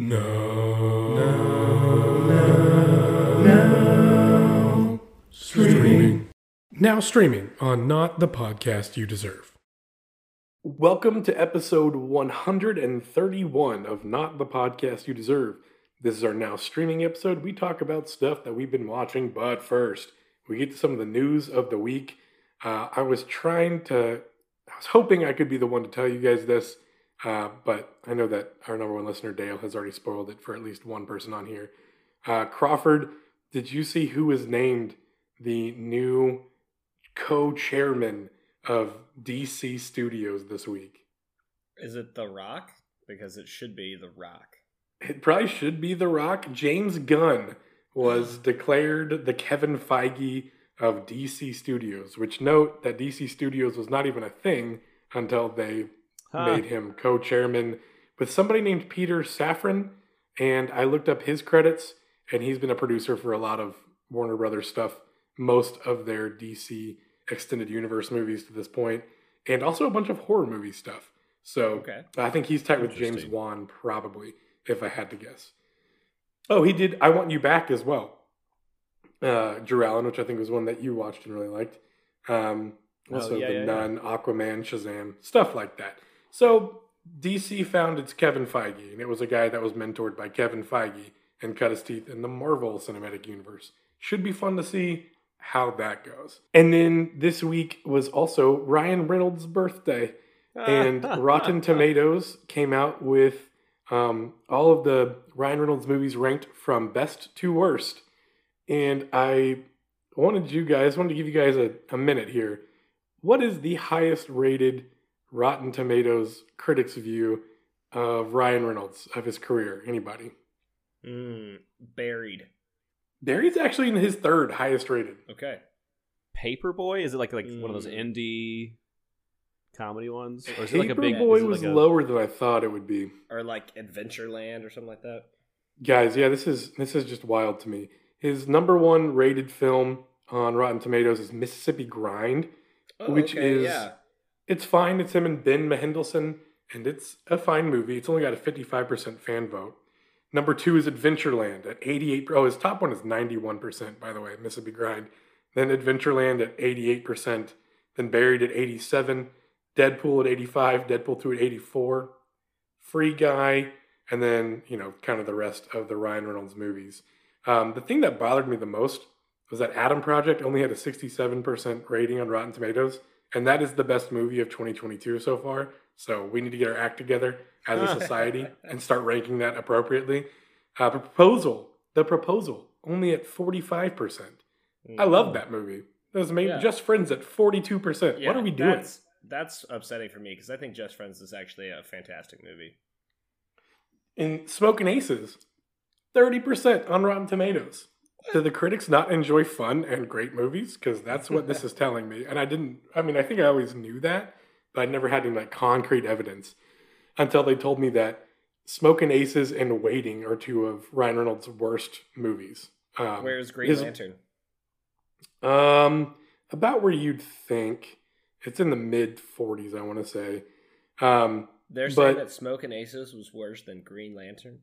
No. No. No. No. Streaming. Now streaming on Not the Podcast You Deserve. Welcome to episode 131 of Not the Podcast You Deserve. This is our now streaming episode. We talk about stuff that we've been watching, but first, we get to some of the news of the week. Uh, I was trying to, I was hoping I could be the one to tell you guys this. Uh, but I know that our number one listener, Dale, has already spoiled it for at least one person on here. Uh, Crawford, did you see who was named the new co chairman of DC Studios this week? Is it The Rock? Because it should be The Rock. It probably should be The Rock. James Gunn was declared the Kevin Feige of DC Studios, which note that DC Studios was not even a thing until they huh. made him co-chairman with somebody named Peter Safran, and I looked up his credits, and he's been a producer for a lot of Warner Brothers stuff, most of their DC extended universe movies to this point, and also a bunch of horror movie stuff. So okay. I think he's tight with James Wan, probably, if I had to guess. Oh, he did I Want You Back as well. Uh, Drew Allen, which I think was one that you watched and really liked. Um, oh, also, oh, yeah, The yeah, Nun, yeah. Aquaman, Shazam, stuff like that. So DC found its Kevin Feige, and it was a guy that was mentored by Kevin Feige and cut his teeth in the Marvel Cinematic Universe. Should be fun to see how that goes. And then this week was also Ryan Reynolds' birthday, and Rotten Tomatoes came out with um, all of the Ryan Reynolds movies ranked from best to worst. And I wanted you guys, wanted to give you guys a, a minute here. What is the highest rated Rotten Tomatoes critics' view of Ryan Reynolds of his career? Anybody? Mm, buried. Buried's actually in his third highest rated. Okay. Paperboy is it like like mm. one of those hmm. indie comedy ones, or is it like a big? Paperboy was like a, lower than I thought it would be, or like Adventureland or something like that. Guys, yeah, this is this is just wild to me. His number one rated film on Rotten Tomatoes is Mississippi Grind, oh, which okay, is yeah it's fine. It's him and Ben Mendelsohn, and it's a fine movie. It's only got a 55% fan vote. Number two is Adventureland at 88. Oh, his top one is 91%, by the way, Mississippi Grind. Then Adventureland at 88%. Then Buried at 87. Deadpool at 85. Deadpool 2 at 84. Free Guy. And then, you know, kind of the rest of the Ryan Reynolds movies. Um, the thing that bothered me the most was that Adam Project only had a 67% rating on Rotten Tomatoes and that is the best movie of 2022 so far. So we need to get our act together as a society and start ranking that appropriately. Uh, proposal, the proposal, only at 45%. Mm-hmm. I love that movie. That was made yeah. Just Friends at 42%. Yeah, what are we doing? That's, that's upsetting for me because I think Just Friends is actually a fantastic movie. In Smoking Aces, 30% on Rotten Tomatoes do the critics not enjoy fun and great movies? Because that's what this is telling me. And I didn't, I mean, I think I always knew that, but I never had any like concrete evidence until they told me that Smoking Aces and Waiting are two of Ryan Reynolds' worst movies. Um, Where's Green his, Lantern? Um, about where you'd think. It's in the mid 40s, I want to say. Um, They're saying but, that Smoking Aces was worse than Green Lantern.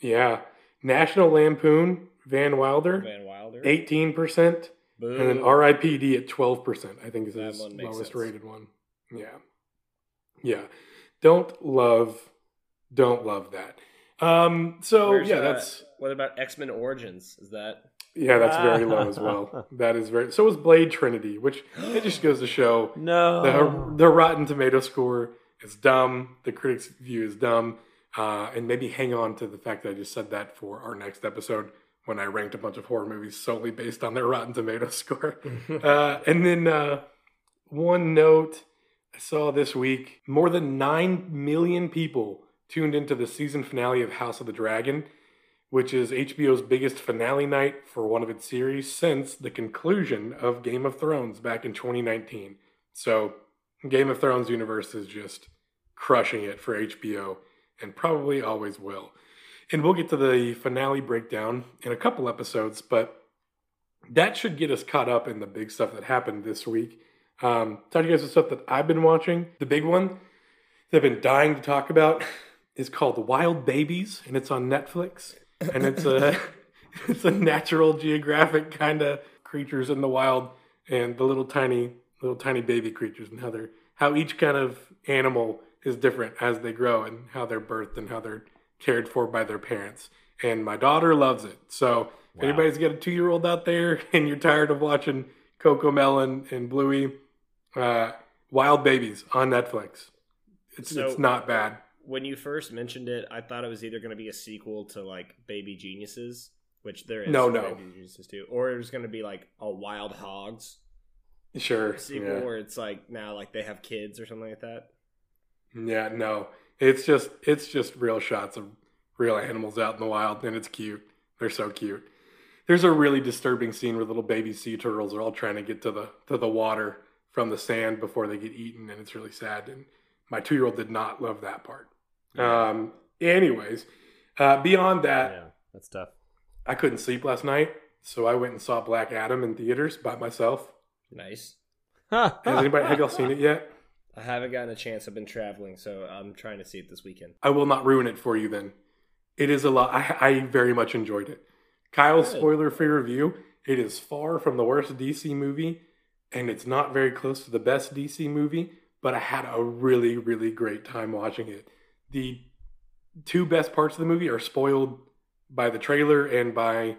Yeah. National Lampoon, Van Wilder, Van Wilder, eighteen percent, and then R.I.P.D. at twelve percent. I think is that his lowest sense. rated one. Yeah, yeah. Don't love, don't love that. Um. So Where's, yeah, uh, that's. What about X Men Origins? Is that? Yeah, that's very low as well. That is very. So is Blade Trinity, which it just goes to show no the the Rotten Tomato score is dumb. The critics' view is dumb uh, and maybe hang on to the fact that I just said that for our next episode when I ranked a bunch of horror movies solely based on their Rotten Tomato score. uh, and then uh, one note I saw this week more than 9 million people tuned into the season finale of House of the Dragon, which is HBO's biggest finale night for one of its series since the conclusion of Game of Thrones back in 2019. So, Game of Thrones universe is just crushing it for HBO and probably always will. And we'll get to the finale breakdown in a couple episodes, but that should get us caught up in the big stuff that happened this week. Um, talk to you guys about stuff that I've been watching. The big one that I've been dying to talk about is called Wild Babies, and it's on Netflix. And it's a it's a natural geographic kind of creatures in the wild and the little tiny little tiny baby creatures and how they're how each kind of animal is different as they grow and how they're birthed and how they're cared for by their parents. And my daughter loves it. So if Wow. anybody's got a two year old out there and you're tired of watching Cocomelon and Bluey, uh, Wild Babies on Netflix. It's So- it's not bad. when you first mentioned it, I thought it was either going to be a sequel to like Baby Geniuses, which there is No, no. Baby Geniuses too, or it was going to be like a Wild Hogs Sure. sequel, Yeah. where it's like now like they have kids or something like that. yeah, no. It's just it's just real shots of real animals out in the wild and it's cute. They're so cute. There's a really disturbing scene where little baby sea turtles are all trying to get to the to the water from the sand before they get eaten and it's really sad and my 2-year-old did not love that part. Um anyways, uh beyond that, yeah, that's tough. I couldn't sleep last night, so I went and saw Black Adam in theaters by myself. Nice. Has anybody have y'all seen it yet? I haven't gotten a chance. I've been traveling, so I'm trying to see it this weekend. I will not ruin it for you then. It is a lot. I, I very much enjoyed it. Kyle's Good. spoiler free review. It is far from the worst DC movie, and it's not very close to the best DC movie, but I had a really, really great time watching it. The two best parts of the movie are spoiled by the trailer and by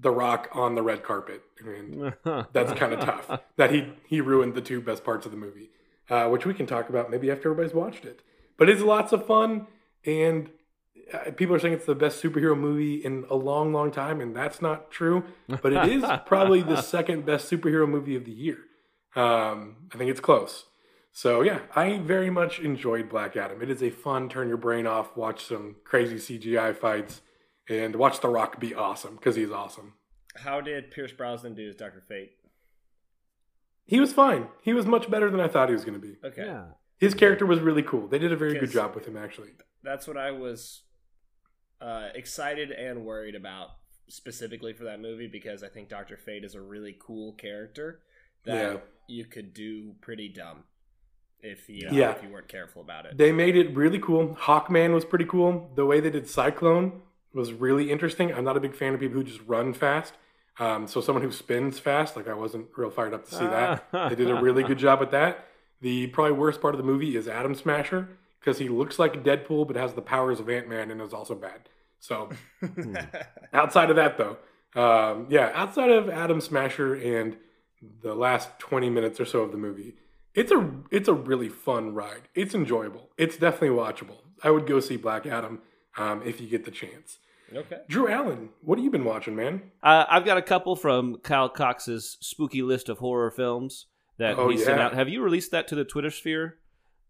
The Rock on the red carpet. And that's kind of tough that he he ruined the two best parts of the movie, uh, which we can talk about maybe after everybody's watched it. But it's lots of fun, and uh, people are saying it's the best superhero movie in a long, long time, and that's not true. But it is probably the second best superhero movie of the year. Um, I think it's close. So yeah, I very much enjoyed Black Adam. It is a fun turn your brain off, watch some crazy CGI fights, and watch The Rock be awesome because he's awesome. How did Pierce Brosnan do as Doctor Fate? He was fine. He was much better than I thought he was going to be. Okay, Yeah. His character was really cool. They did a very good job with him, actually. that's what I was uh, excited and worried about specifically for that movie because I think Doctor Fate is a really cool character that Yeah. you could do pretty dumb if you Yeah. if you weren't careful about it. They made it really cool. Hawkman was pretty cool. The way they did Cyclone was really interesting. I'm not a big fan of people who just run fast. Um, so someone who spins fast, like I wasn't real fired up to see that. they did a really good job at that. The probably worst part of the movie is Adam Smasher because he looks like Deadpool but has the powers of Ant Man and is also bad. So outside of that though um, yeah outside of adam smasher and the last 20 minutes or so of the movie it's a it's a really fun ride it's enjoyable it's definitely watchable i would go see black adam um, if you get the chance okay. drew allen what have you been watching man Uh, I've got a couple from Kyle Cox's spooky list of horror films that Oh, he sent out. Have you released that to the Twitter sphere?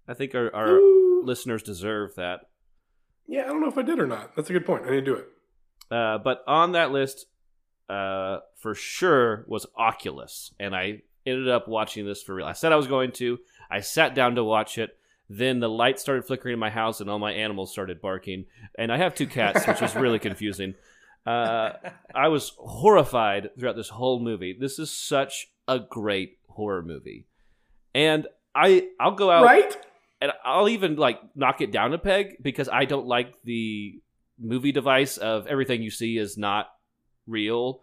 I think our, our listeners deserve that. yeah i don't know if i did or not that's a good point i need to do it Uh, but on that list, uh, for sure, was Oculus, and I ended up watching this for real. I said I was going to. I sat down to watch it. Then the light started flickering in my house, and all my animals started barking. And I have two cats, which is really confusing. Uh, I was horrified throughout this whole movie. This is such a great horror movie, and I I'll go out right and I'll even like knock it down a peg because I don't like the movie device of everything you see is not real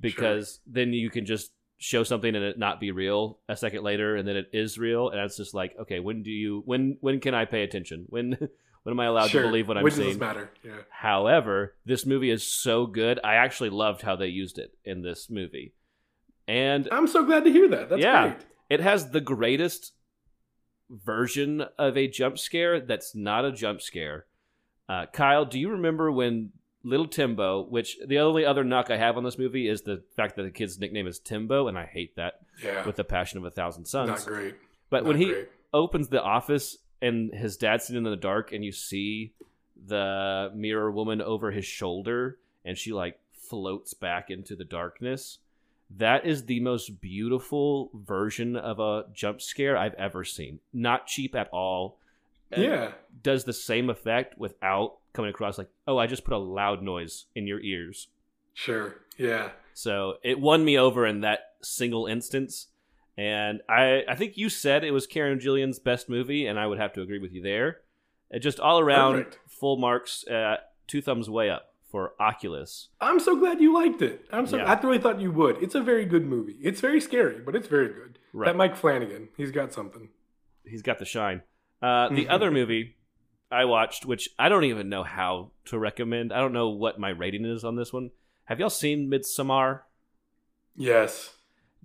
because then you can just show something and it not be real a second later and then it is real and it's just like okay when do you when when can I pay attention when when am I allowed sure to believe what I'm when does seeing this matter yeah However, this movie is so good. I actually loved how they used it in this movie. And i'm so glad to hear that that's Yeah. great it has the greatest version of a jump scare that's not a jump scare. Uh, Kyle, do you remember when Little Timbo, which the only other knock I have on this movie is the fact that the kid's nickname is Timbo, and I hate that yeah. with the passion of a thousand suns. not great. But when he great. opens the office and his dad's sitting in the dark and you see the mirror woman over his shoulder and she like floats back into the darkness that is the most beautiful version of a jump scare i've ever seen. Not cheap at all. Yeah. does the same effect without coming across like oh i just put a loud noise in your ears sure yeah so it won me over in that single instance. And I, I think you said it was Karen Gillan's best movie, and I would have to agree with you there. It just all around Perfect. full marks, uh, two thumbs way up for Oculus. I'm so glad you liked it. I'm so. Yeah. I really thought you would. It's a very good movie. It's very scary, but it's very good. Right. That Mike Flanagan, he's got something. He's got the shine. Uh, the other movie I watched, which I don't even know how to recommend. I don't know what my rating is on this one. Have y'all seen Midsommar? Yes.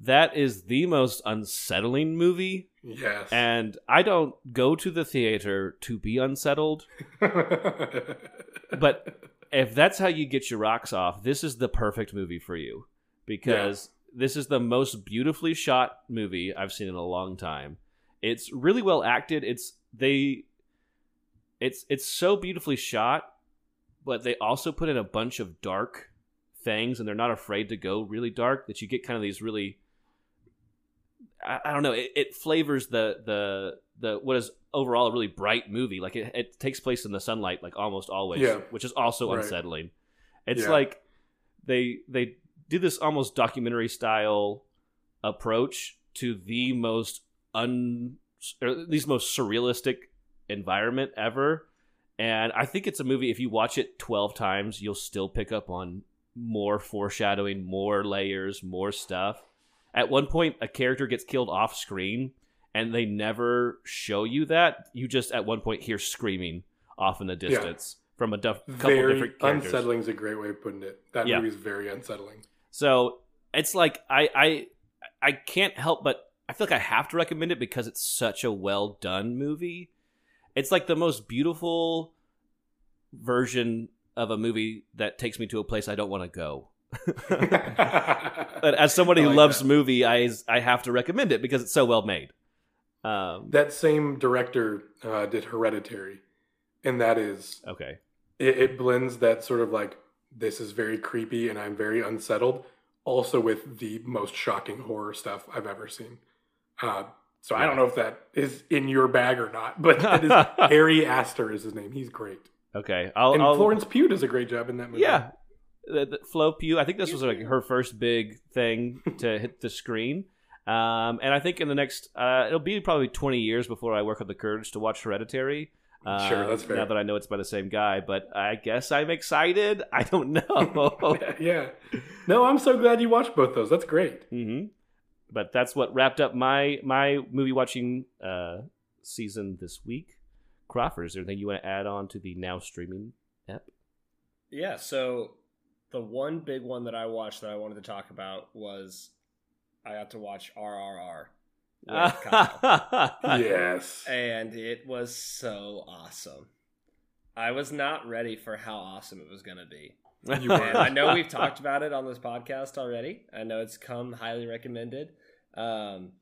That is the most unsettling movie, Yes. and I don't go to the theater to be unsettled. But if that's how you get your rocks off, this is the perfect movie for you because this is the most beautifully shot movie I've seen in a long time. It's really well acted. It's they it's it's so beautifully shot, but they also put in a bunch of dark things and they're not afraid to go really dark that you get kind of these really I, I don't know, it, it flavors the the the what is overall a really bright movie. Like it, it takes place in the sunlight, like almost always, Yeah. which is also Right. unsettling. It's Yeah. like they they do this almost documentary style approach to the most un or these most surrealistic environment ever. And I think it's a movie. If you watch it twelve times, you'll still pick up on more foreshadowing, more layers, more stuff. At one point, a character gets killed off screen, and they never show you that. You just at one point hear screaming off in the distance from a duff, couple very different characters. unsettling is a great way of putting it. That Yeah. movie is very unsettling. So it's like I I I can't help but I feel like I have to recommend it because it's such a well done movie. It's like the most beautiful version of a movie that takes me to a place I don't want to go. But as somebody I who like loves that. movie, I I have to recommend it because it's so well made. Um, that same director uh, did Hereditary, and that is okay. it, it blends that sort of like this is very creepy and I'm very unsettled, also with the most shocking horror stuff I've ever seen. Uh, so I don't know if that is in your bag or not, but it is Ari Aster is his name. He's great, Okay. I'll, and I'll Florence Pugh does a great job in that movie. Yeah, the, the Flo Pugh. I think this was like her first big thing to hit the screen. Um, and I think in the next, uh, it'll be probably 20 years before I work up the courage to watch Hereditary. Um, Sure, that's fair. Now that I know it's by the same guy, but I guess I'm excited. I don't know. yeah. No, I'm so glad you watched both those. That's great. hmm But that's what wrapped up my my movie watching uh, season this week. Crawford, is there anything you want to add on to the now streaming app? Yeah, so the one big one that I watched that I wanted to talk about was I got to watch RRR yes. and it was so awesome. I was not ready for how awesome it was going to be. You I know we've talked about it on this podcast already. I know it's come highly recommended. Um,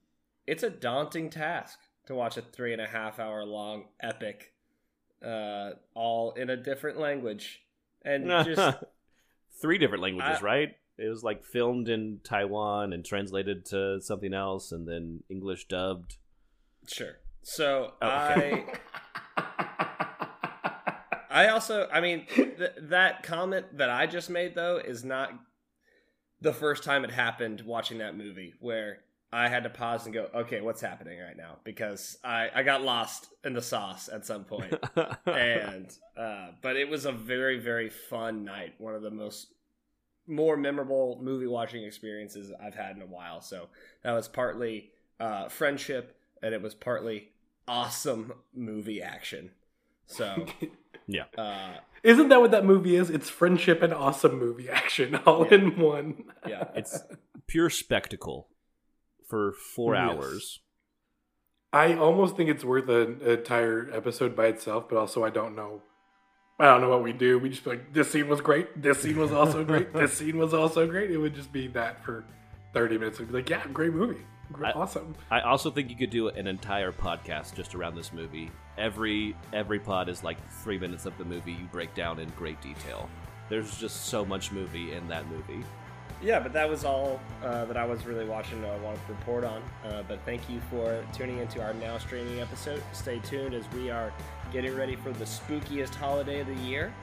it's a daunting task to watch a three and a half hour long epic, uh, all in a different language, and just three different languages, I- right? It was like filmed in Taiwan and translated to something else, and then English dubbed. sure. So Oh, okay. I. I also, I mean, th- that comment that I just made though is not the first time it happened watching that movie where I had to pause and go, okay, what's happening right now? Because I, I got lost in the sauce at some point. and uh, but it was a very very fun night. One of the most more memorable movie watching experiences I've had in a while. So that was partly uh, friendship, and it was partly awesome movie action. So yeah, uh, Isn't that what that movie is? It's friendship and awesome movie action all Yeah. in one. yeah, it's pure spectacle for four Yes. hours. I almost think it's worth an entire episode by itself, but also I don't know. I don't know what we do. We just be like, this scene was great. This scene was also great. This scene was also great. It would just be that for 30 minutes. We'd be like, yeah, great movie. Great, I- awesome. I also think you could do an entire podcast just around this movie. Every every pod is like three minutes of the movie you break down in great detail. There's just so much movie in that movie. Yeah. But that was all uh, that I was really watching. I wanted to report on. Uh, but thank you for tuning into our now streaming episode. Stay tuned as we are getting ready for the spookiest holiday of the year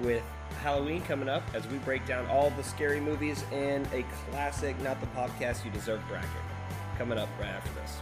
with Halloween coming up as we break down all the scary movies in a classic, not the podcast you deserve bracket. Coming up right after this.